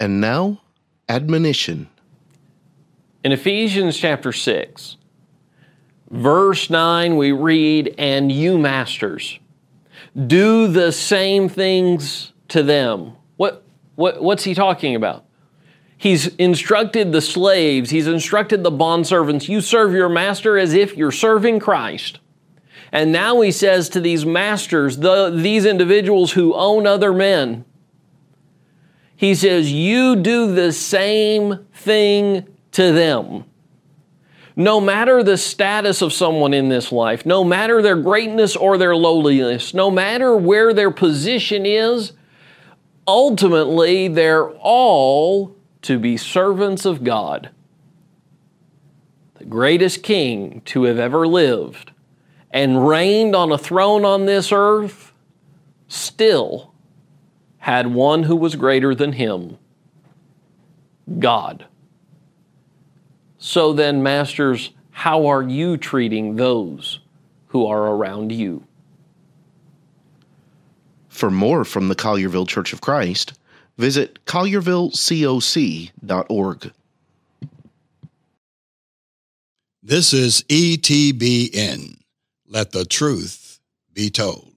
And now, admonition. In Ephesians chapter 6, verse 9, we read, And you masters, do the same things to them. What, what, what's he talking about? He's instructed the slaves, he's instructed the bondservants, you serve your master as if you're serving Christ. And now he says to these masters, the, these individuals who own other men, he says, You do the same thing to them. No matter the status of someone in this life, no matter their greatness or their lowliness, no matter where their position is, ultimately they're all to be servants of God. The greatest king to have ever lived and reigned on a throne on this earth still had one who was greater than him God. So then, masters, how are you treating those who are around you? For more from the Collierville Church of Christ, visit colliervillecoc.org. This is ETBN. Let the truth be told.